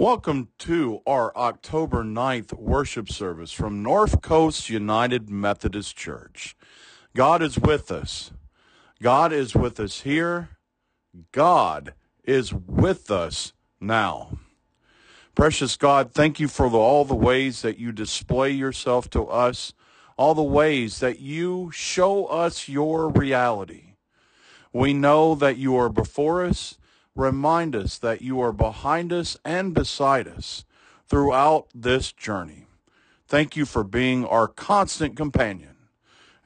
Welcome to our October 9th worship service from North Coast United Methodist Church. God is with us. God is with us here. God is with us now. Precious God, thank you for the, all the ways that you display yourself to us, all the ways that you show us your reality. We know that you are before us remind us that you are behind us and beside us throughout this journey. Thank you for being our constant companion.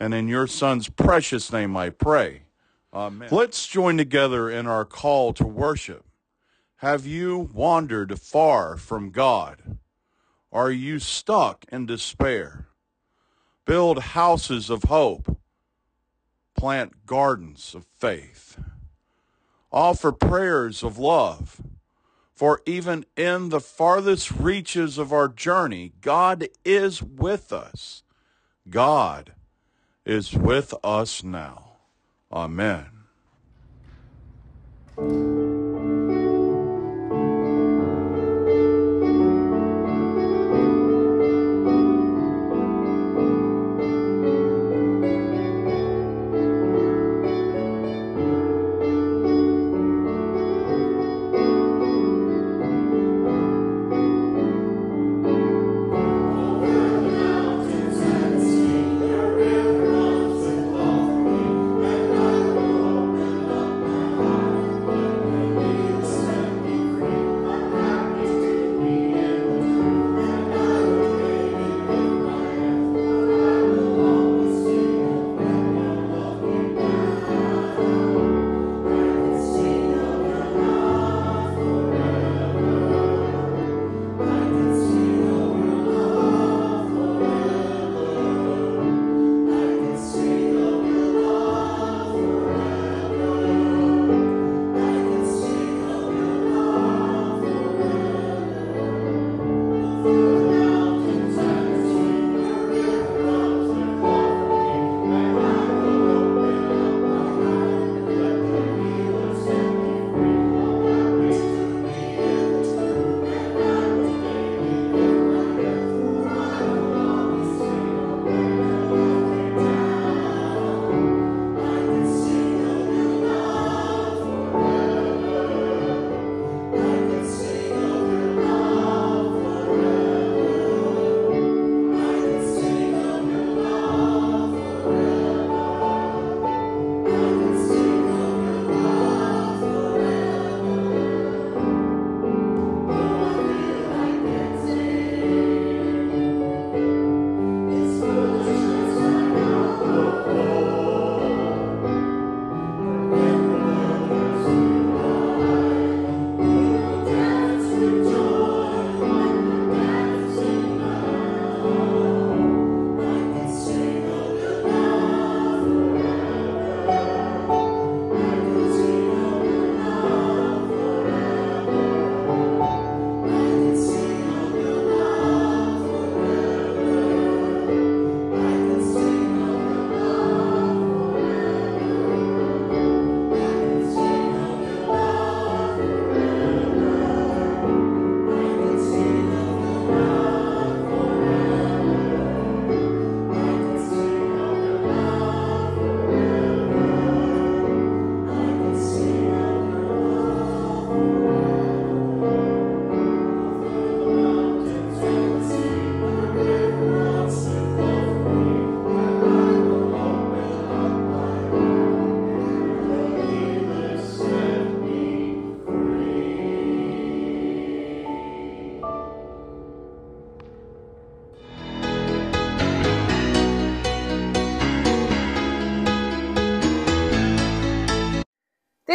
And in your Son's precious name I pray. Amen. Let's join together in our call to worship. Have you wandered far from God? Are you stuck in despair? Build houses of hope. Plant gardens of faith offer prayers of love. For even in the farthest reaches of our journey, God is with us. God is with us now. Amen.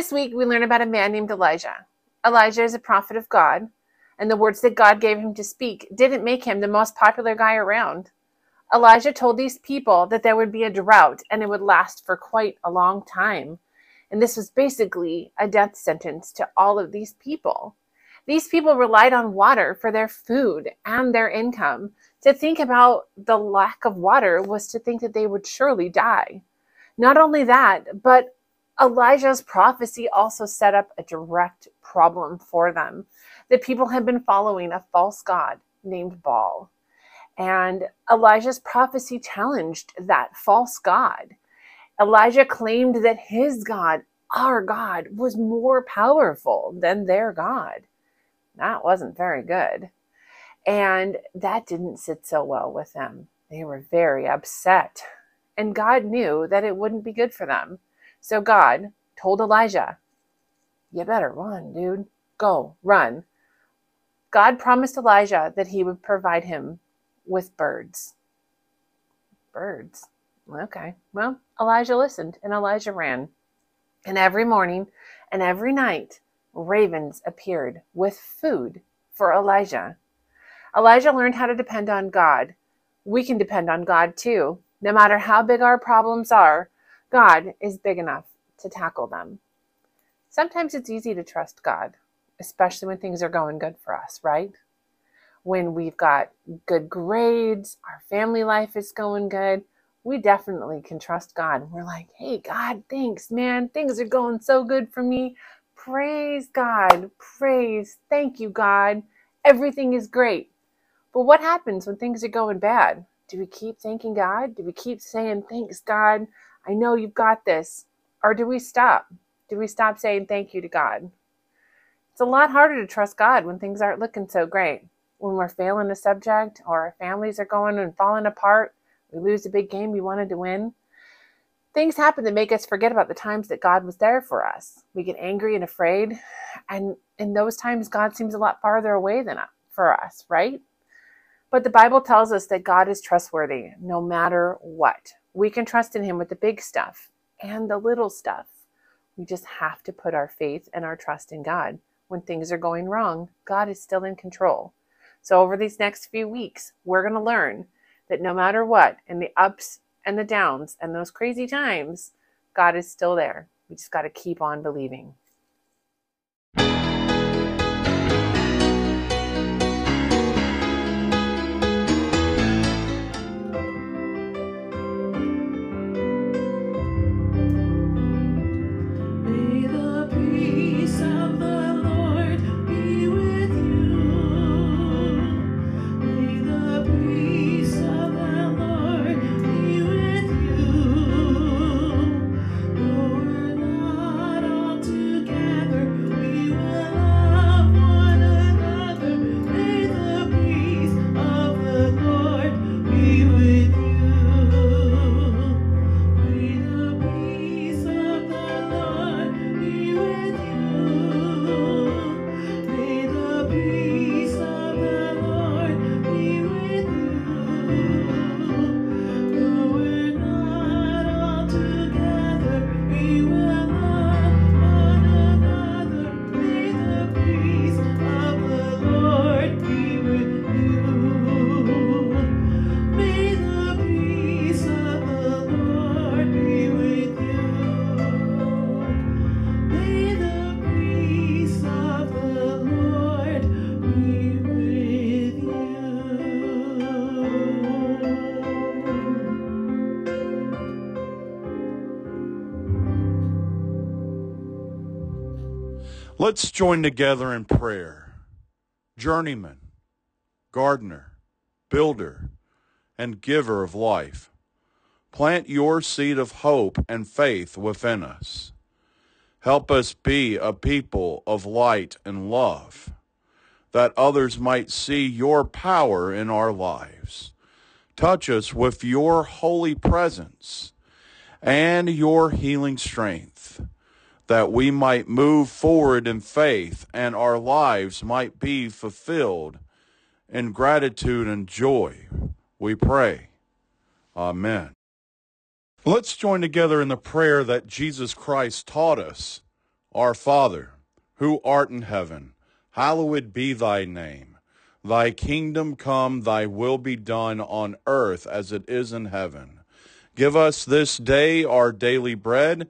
This week, we learn about a man named Elijah. Elijah is a prophet of God, and the words that God gave him to speak didn't make him the most popular guy around. Elijah told these people that there would be a drought and it would last for quite a long time. And this was basically a death sentence to all of these people. These people relied on water for their food and their income. To think about the lack of water was to think that they would surely die. Not only that, but Elijah's prophecy also set up a direct problem for them. that people had been following a false god named Baal. And Elijah's prophecy challenged that false god. Elijah claimed that his God, our God, was more powerful than their God. That wasn't very good. And that didn't sit so well with them. They were very upset. And God knew that it wouldn't be good for them. So God told Elijah, You better run, dude. Go, run. God promised Elijah that he would provide him with birds. Birds. Okay. Well, Elijah listened and Elijah ran. And every morning and every night, ravens appeared with food for Elijah. Elijah learned how to depend on God. We can depend on God too. No matter how big our problems are, God is big enough to tackle them. Sometimes it's easy to trust God, especially when things are going good for us, right? When we've got good grades, our family life is going good, we definitely can trust God. We're like, hey, God, thanks, man. Things are going so good for me. Praise God. Praise. Thank you, God. Everything is great. But what happens when things are going bad? Do we keep thanking God? Do we keep saying, thanks, God? I know you've got this. Or do we stop? Do we stop saying thank you to God? It's a lot harder to trust God when things aren't looking so great. When we're failing a subject or our families are going and falling apart we lose a big game we wanted to win. Things happen that make us forget about the times that God was there for us. We get angry and afraid, and in those times, God seems a lot farther away than uh, for us, right? But the Bible tells us that God is trustworthy no matter what. We can trust in Him with the big stuff and the little stuff. We just have to put our faith and our trust in God. When things are going wrong, God is still in control. So, over these next few weeks, we're going to learn that no matter what, in the ups and the downs and those crazy times, God is still there. We just got to keep on believing. Let's join together in prayer. Journeyman, gardener, builder, and giver of life, plant your seed of hope and faith within us. Help us be a people of light and love, that others might see your power in our lives. Touch us with your holy presence and your healing strength that we might move forward in faith and our lives might be fulfilled in gratitude and joy. We pray. Amen. Let's join together in the prayer that Jesus Christ taught us. Our Father, who art in heaven, hallowed be thy name. Thy kingdom come, thy will be done on earth as it is in heaven. Give us this day our daily bread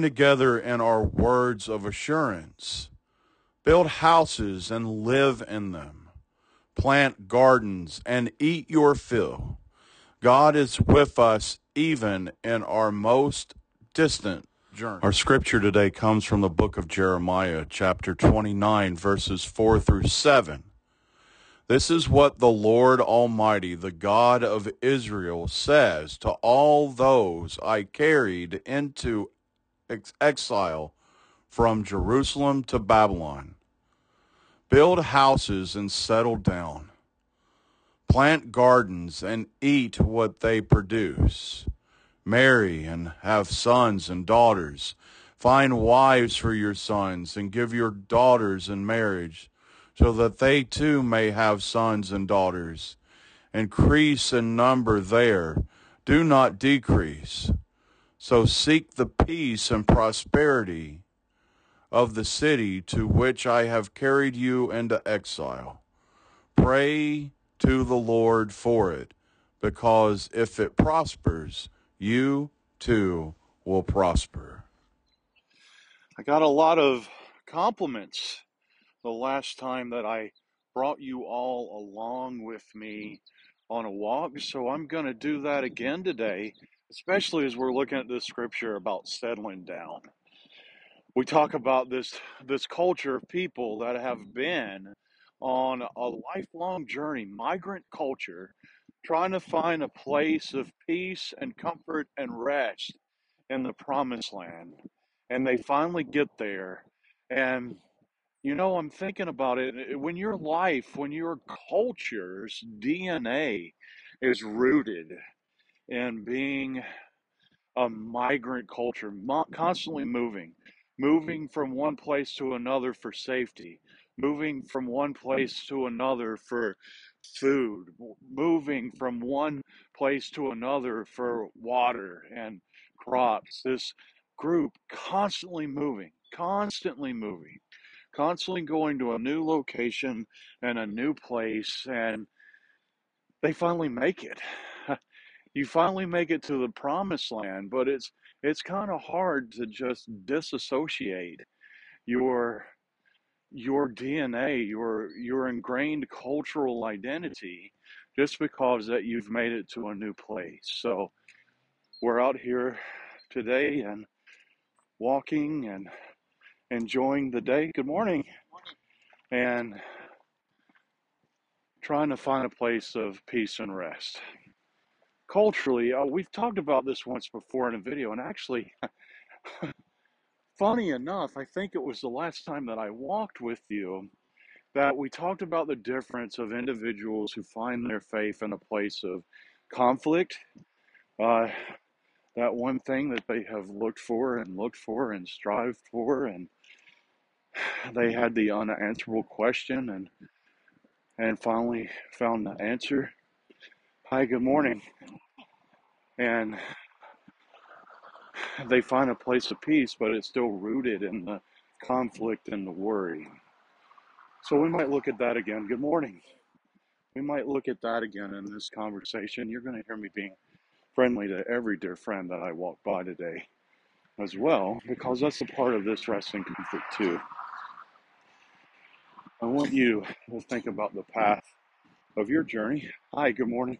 Join together in our words of assurance. Build houses and live in them. Plant gardens and eat your fill. God is with us even in our most distant journey. Our scripture today comes from the book of Jeremiah, chapter 29, verses 4 through 7. This is what the Lord Almighty, the God of Israel, says to all those I carried into ex- exile from Jerusalem to Babylon. Build houses and settle down. Plant gardens and eat what they produce. Marry and have sons and daughters. Find wives for your sons and give your daughters in marriage so that they too may have sons and daughters. Increase in number there, do not decrease. So seek the peace and prosperity of the city to which I have carried you into exile. Pray to the Lord for it, because if it prospers, you too will prosper. I got a lot of compliments the last time that I brought you all along with me on a walk, so I'm going to do that again today, especially as we're looking at this scripture about settling down. We talk about this this culture of people that have been on a lifelong journey, migrant culture, trying to find a place of peace and comfort and rest in the promised land. and they finally get there. And, you know, I'm thinking about it. Eh, when your life, when your culture's DNA is rooted in being a migrant culture, constantly moving, moving from one place to another for safety, moving from one place to another for food, moving from one place to another for water and crops. This group constantly moving, constantly moving, constantly going to a new location and a new place, and they finally make it. You finally make it to the promised land, but it's it's kind of hard to just disassociate your your DNA, your your ingrained cultural identity just because that you've made it to a new place. So we're out here today and walking and enjoying the day. Good morning. And trying to find a place of peace and rest. Culturally, uh, we've talked about this once before in a video, and actually, funny enough, I think it was the last time that I walked with you that we talked about the difference of individuals who find their faith in a place of conflict. Uh, that one thing that they have looked for and looked for and strived for, and they had the unanswerable question and and finally found the answer. Hi, good morning. And they find a place of peace, but it's still rooted in the conflict and the worry. So we might look at that again. Good morning. We might look at that again in this conversation. You're going to hear me being friendly to every dear friend that I walk by today as well, because that's a part of this wrestling conflict too. I want you to think about the path of your journey. Hi, good morning.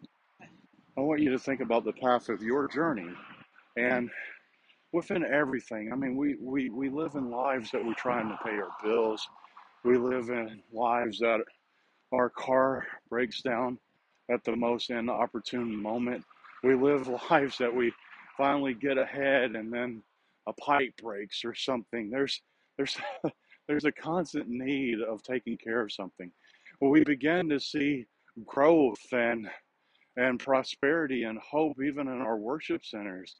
I want you to think about the path of your journey and within everything. I mean, we, we, we live in lives that we're trying to pay our bills. We live in lives that our car breaks down at the most inopportune moment. We live lives that we finally get ahead and then a pipe breaks or something. There's there's there's a constant need of taking care of something. Well, we begin to see growth and and prosperity and hope even in our worship centers.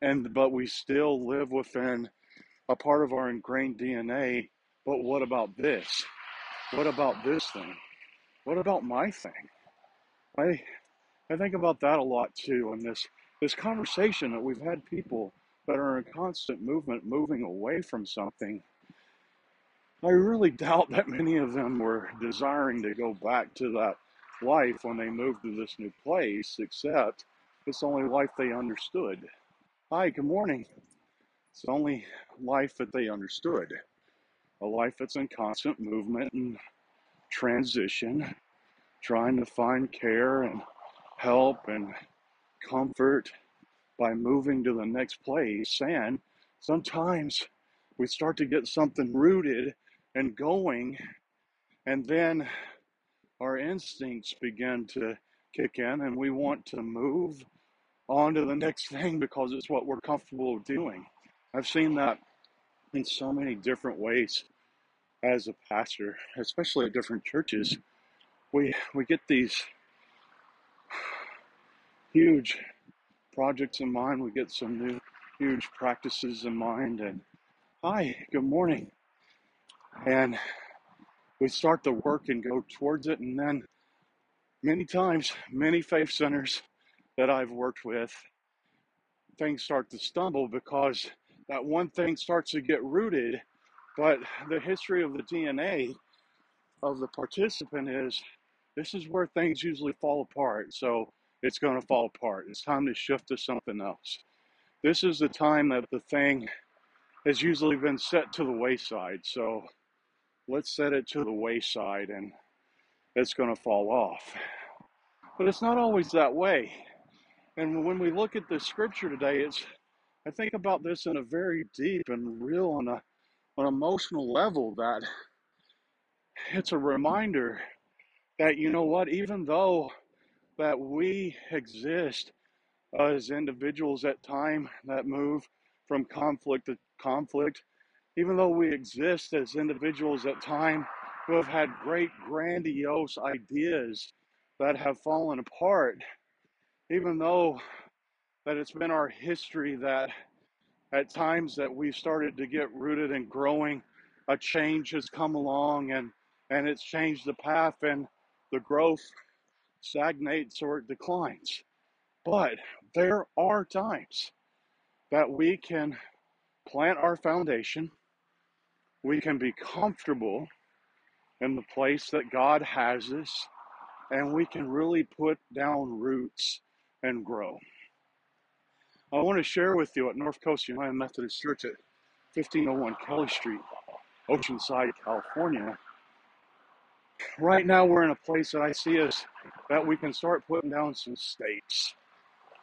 And but we still live within a part of our ingrained DNA. But what about this? What about this thing? What about my thing? I I think about that a lot too. And this this conversation that we've had people that are in constant movement, moving away from something. I really doubt that many of them were desiring to go back to that life when they moved to this new place, except it's the only life they understood. Hi, good morning. It's the only life that they understood. A life that's in constant movement and transition, trying to find care and help and comfort by moving to the next place. And sometimes we start to get something rooted and going, and then our instincts begin to kick in, and we want to move on to the next thing because it's what we're comfortable doing. I've seen that in so many different ways as a pastor, especially at different churches. We we get these huge projects in mind. We get some new huge practices in mind and hi, good morning. And we start the work and go towards it and then many times, many faith centers that I've worked with, things start to stumble because that one thing starts to get rooted, but the history of the DNA of the participant is this is where things usually fall apart. So it's going to fall apart. It's time to shift to something else. This is the time that the thing has usually been set to the wayside. So let's set it to the wayside and it's going to fall off. But it's not always that way. And when we look at the scripture today, it's I think about this in a very deep and real on a on an emotional level that it's a reminder that you know what, even though that we exist as individuals at time that move from conflict to conflict, even though we exist as individuals at time who have had great grandiose ideas that have fallen apart, even though that it's been our history that at times that we've started to get rooted and growing, a change has come along and and it's changed the path and the growth stagnates or it declines. But there are times that we can plant our foundation, we can be comfortable in the place that God has us, and we can really put down roots and grow. I want to share with you at North Coast United Methodist Church at 1501 Kelly Street, Oceanside, California. Right now, we're in a place that I see us that we can start putting down some stakes.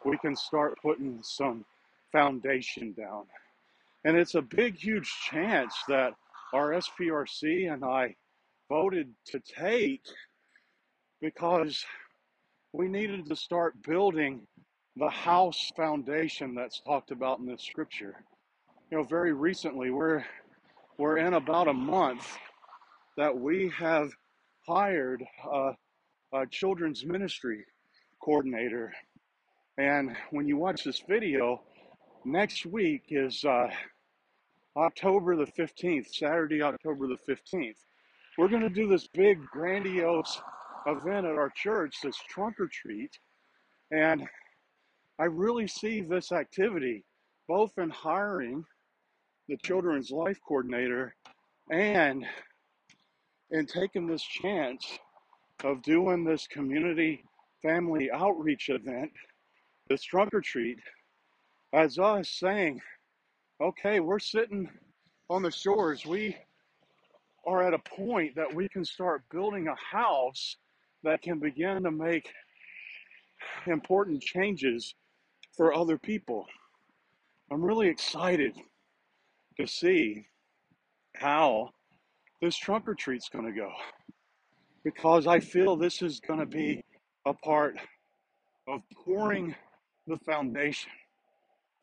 We can start putting some foundation down. And it's a big, huge chance that our SPRC and I voted to take because we needed to start building the house foundation that's talked about in this scripture. You know, very recently, we're we're in about a month that we have hired a, a children's ministry coordinator, and when you watch this video, next week is uh, October the 15th, Saturday, October the 15th. We're going to do this big, grandiose event at our church, this trunk or treat. And I really see this activity both in hiring the children's life coordinator and in taking this chance of doing this community family outreach event, this trunk or treat, as us saying, okay, we're sitting on the shores. We are at a point that we can start building a house that can begin to make important changes for other people. I'm really excited to see how this trunk or treat's going to go because I feel this is going to be a part of pouring the foundation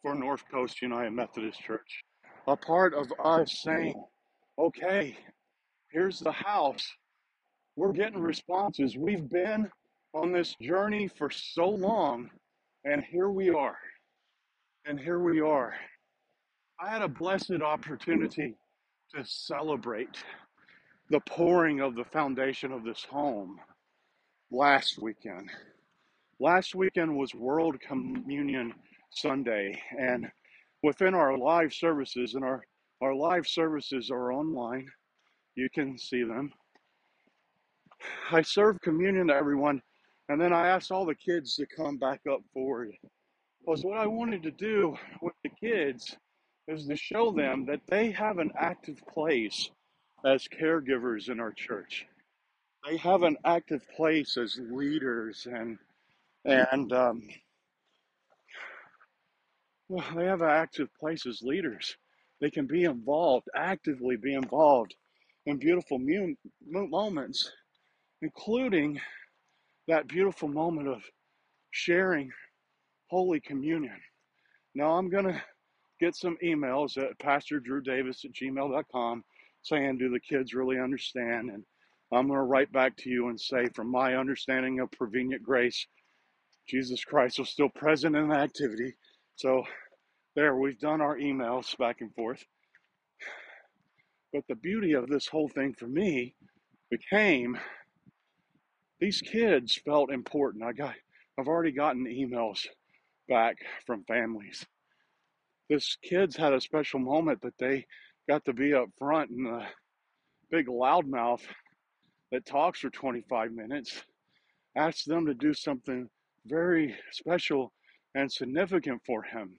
for North Coast United Methodist Church. A part of us saying, okay, here's the house. We're getting responses. We've been on this journey for so long, and here we are. And here we are. I had a blessed opportunity to celebrate the pouring of the foundation of this home last weekend. Last weekend was World Communion Sunday, and within our live services, and our, our live services are online, you can see them. I served communion to everyone, and then I asked all the kids to come back up forward. Because what I wanted to do with the kids is to show them that they have an active place as caregivers in our church. They have an active place as leaders and and um, well, they have an active place as leaders. They can be involved, actively be involved in beautiful mu- moments, including that beautiful moment of sharing Holy Communion. Now, I'm going to get some emails at pastordrewdavis at gmail.com saying, Do the kids really understand? And I'm going to write back to you and say, From my understanding of prevenient grace, Jesus Christ was still present in the activity. So, there, we've done our emails back and forth. But the beauty of this whole thing for me became these kids felt important. I got, I've already gotten emails back from families. This kids had a special moment that they got to be up front and the big loudmouth that talks for 25 minutes asked them to do something very special and significant for him.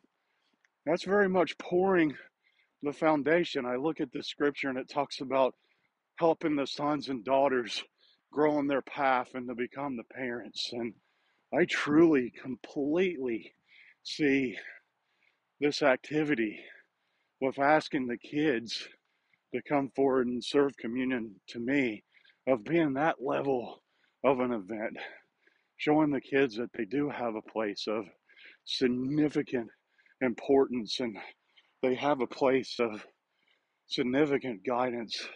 That's very much pouring the foundation. I look at the scripture and it talks about helping the sons and daughters grow in their path and to become the parents. And I truly, completely see this activity with asking the kids to come forward and serve communion to me of being that level of an event, showing the kids that they do have a place of significant importance and they have a place of significant guidance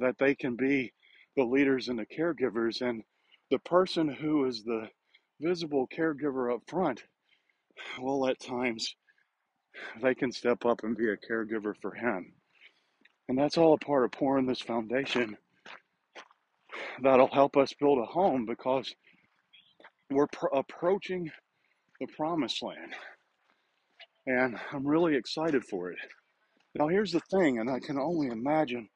that they can be the leaders and the caregivers. And the person who is the visible caregiver up front well at times they can step up and be a caregiver for him. And that's all a part of pouring this foundation that'll help us build a home because we're pr- approaching the promised land and i'm really excited for it now here's the thing and i can only imagine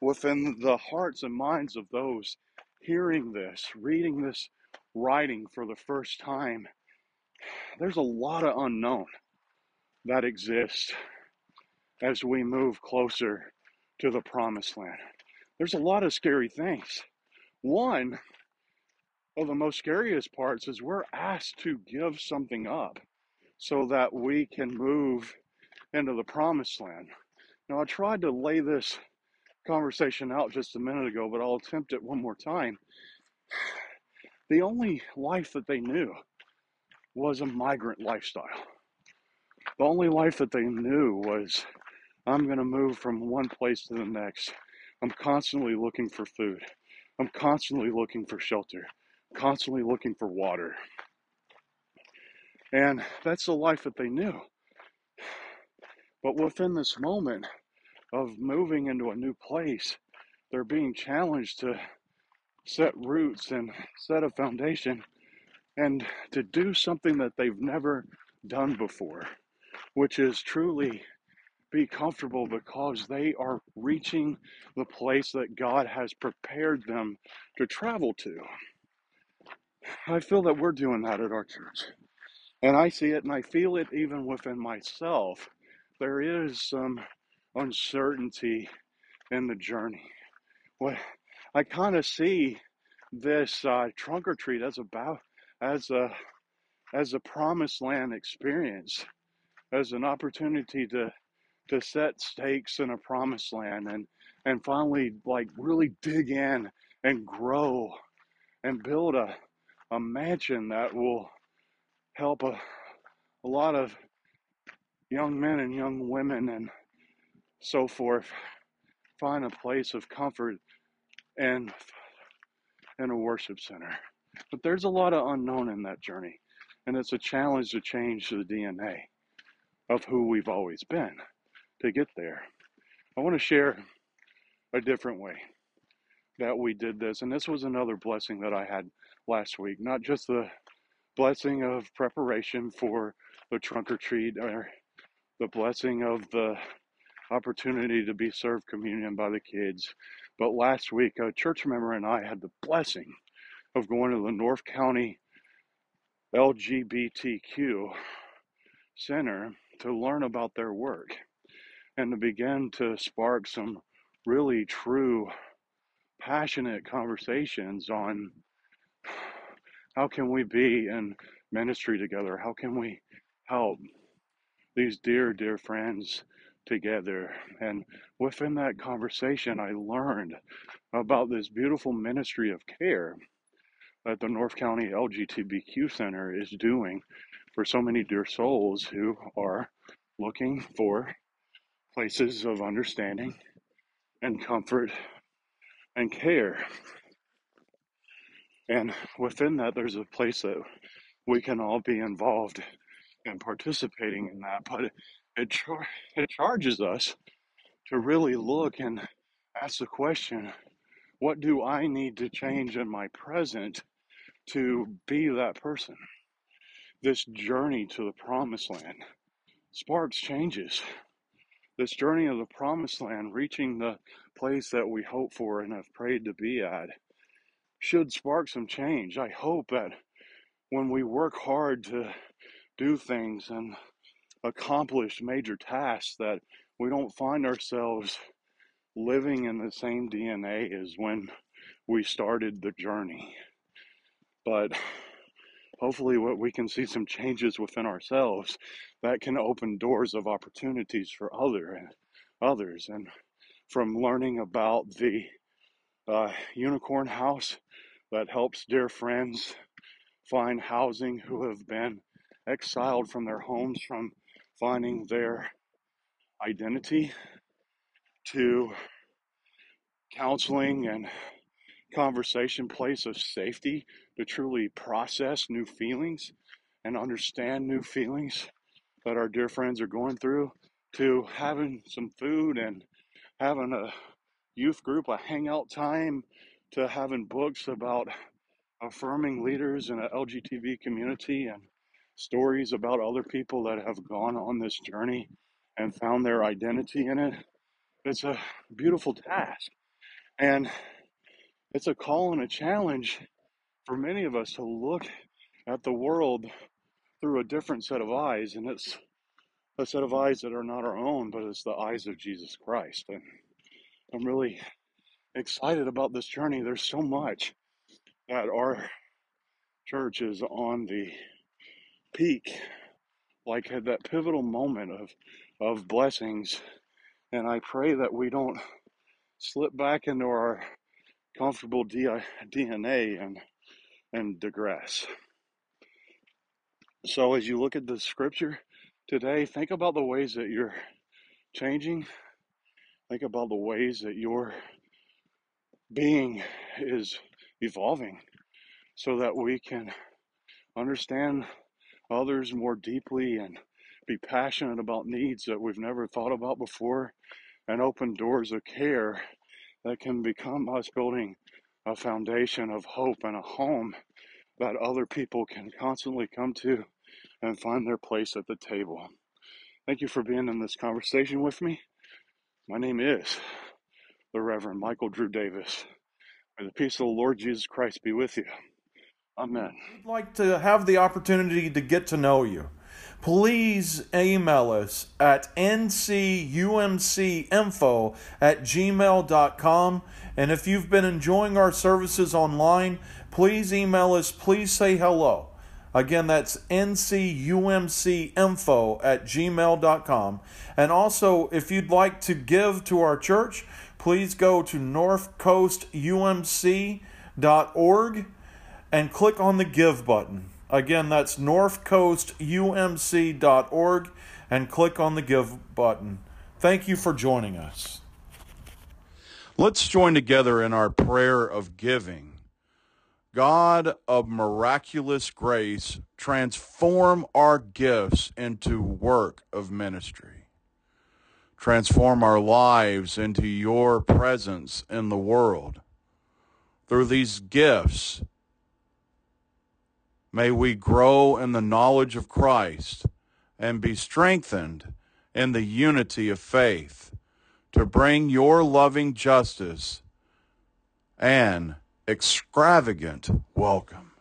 within the hearts and minds of those hearing this, reading this writing for the first time, there's a lot of unknown that exists as we move closer to the promised land. There's a lot of scary things. One of the most scariest parts is we're asked to give something up so that we can move into the promised land. Now, I tried to lay this conversation out just a minute ago, but I'll attempt it one more time. The only life that they knew was a migrant lifestyle. The only life that they knew was I'm going to move from one place to the next. I'm constantly looking for food. I'm constantly looking for shelter, constantly looking for water. And that's the life that they knew. But within this moment, of moving into a new place, they're being challenged to set roots and set a foundation and to do something that they've never done before, which is truly be comfortable because they are reaching the place that God has prepared them to travel to. I feel that we're doing that at our church. And I see it and I feel it even within myself. There is some uncertainty in the journey. What I kind of see this uh, trunk or treat as about as a as a promised land experience, as an opportunity to to set stakes in a promised land and and finally like really dig in and grow and build a mansion that will help a, a lot of young men and young women and so forth find a place of comfort and in a worship center. But there's a lot of unknown in that journey, and it's a challenge to change the DNA of who we've always been to get there. I want to share a different way that we did this, and this was another blessing that I had last week, not just the blessing of preparation for the trunk or treat or the blessing of the opportunity to be served communion by the kids. But last week, a church member and I had the blessing of going to the North County LGBTQ Center to learn about their work and to begin to spark some really true, passionate conversations on how can we be in ministry together? How can we help these dear, dear friends together. And within that conversation, I learned about this beautiful ministry of care that the North County LGBTQ Center is doing for so many dear souls who are looking for places of understanding and comfort and care. And within that, there's a place that we can all be involved in participating in that. But it, char- it charges us to really look and ask the question what do I need to change in my present to be that person? This journey to the promised land sparks changes. This journey of the promised land, reaching the place that we hope for and have prayed to be at, should spark some change. I hope that when we work hard to do things and accomplish major tasks that we don't find ourselves living in the same DNA as when we started the journey. But hopefully, what we can see some changes within ourselves that can open doors of opportunities for other and others. And from learning about the uh, unicorn house that helps dear friends find housing who have been exiled from their homes from finding their identity to counseling and conversation place of safety to truly process new feelings and understand new feelings that our dear friends are going through to having some food and having a youth group, a hangout time, to having books about affirming leaders in an LGTB community and stories about other people that have gone on this journey and found their identity in it. It's a beautiful task. And it's a call and a challenge for many of us to look at the world through a different set of eyes. And it's a set of eyes that are not our own, but it's the eyes of Jesus Christ. And I'm really excited about this journey. There's so much that our church is on the peak, like at that pivotal moment of, of blessings. And I pray that we don't slip back into our comfortable DNA and, and digress. So as you look at the scripture today, think about the ways that you're changing. Think about the ways that your being is evolving so that we can understand others more deeply and be passionate about needs that we've never thought about before and open doors of care that can become us building a foundation of hope and a home that other people can constantly come to and find their place at the table. Thank you for being in this conversation with me. My name is the Reverend Michael Drew Davis. May the peace of the Lord Jesus Christ be with you. Amen. We'd like to have the opportunity to get to know you. Please email us at ncumcinfo at gmail.com. And if you've been enjoying our services online, please email us. Please say hello. Again, that's ncumcinfo at gmail.com. And also, if you'd like to give to our church, please go to northcoastumc.org and click on the Give button. Again, that's northcoastumc.org and click on the Give button. Thank you for joining us. Let's join together in our prayer of giving. God of miraculous grace, transform our gifts into work of ministry. Transform our lives into your presence in the world. Through these gifts, may we grow in the knowledge of Christ and be strengthened in the unity of faith to bring your loving justice and extravagant welcome.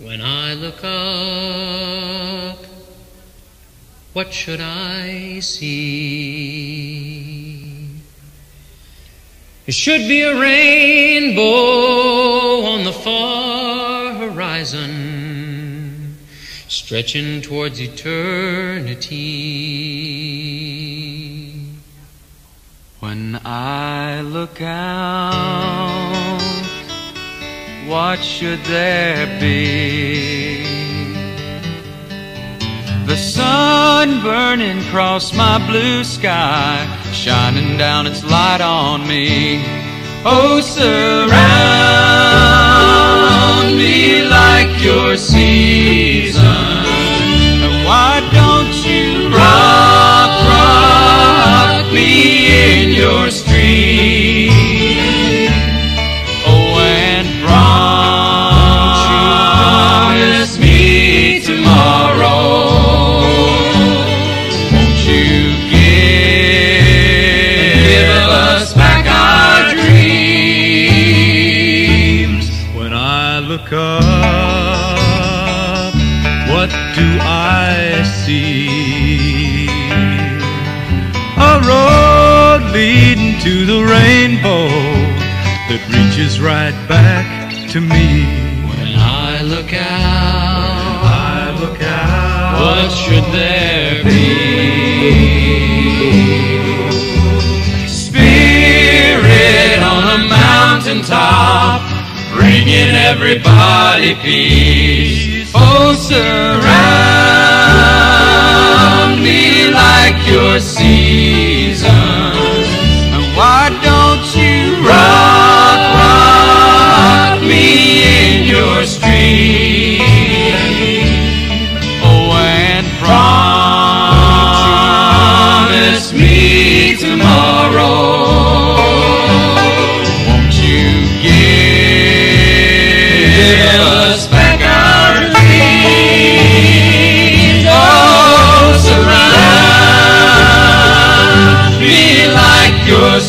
When I look up, what should I see? It should be a rainbow on the far horizon, stretching towards eternity. When I look out, what should there be? The sun burning across my blue sky, shining down its light on me. Oh, surround me like your season. Why don't you in your stream? Oh, and promise me tomorrow. Won't you give us back our dreams? When I look up, what do I see? Leading to the rainbow that reaches right back to me. When I look out, I look out. What should there be? Spirit on a mountaintop, bringing everybody peace. Oh, surround me like your seasons.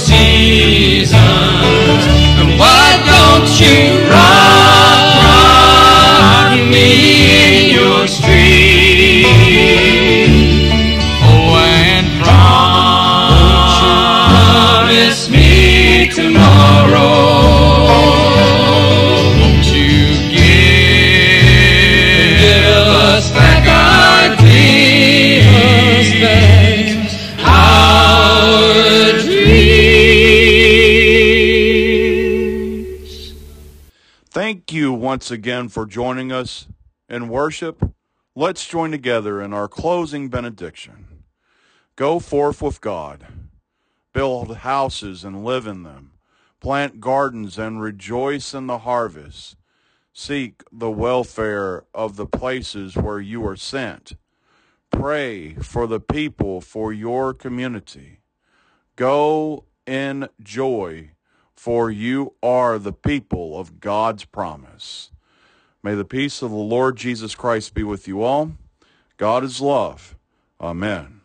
Seasons. And why don't you once again for joining us in worship. Let's join together in our closing benediction. Go forth with God, build houses and live in them, plant gardens and rejoice in the harvest. Seek the welfare of the places where you are sent. Pray for the people for your community. Go in joy, for you are the people of God's promise. May the peace of the Lord Jesus Christ be with you all. God is love. Amen.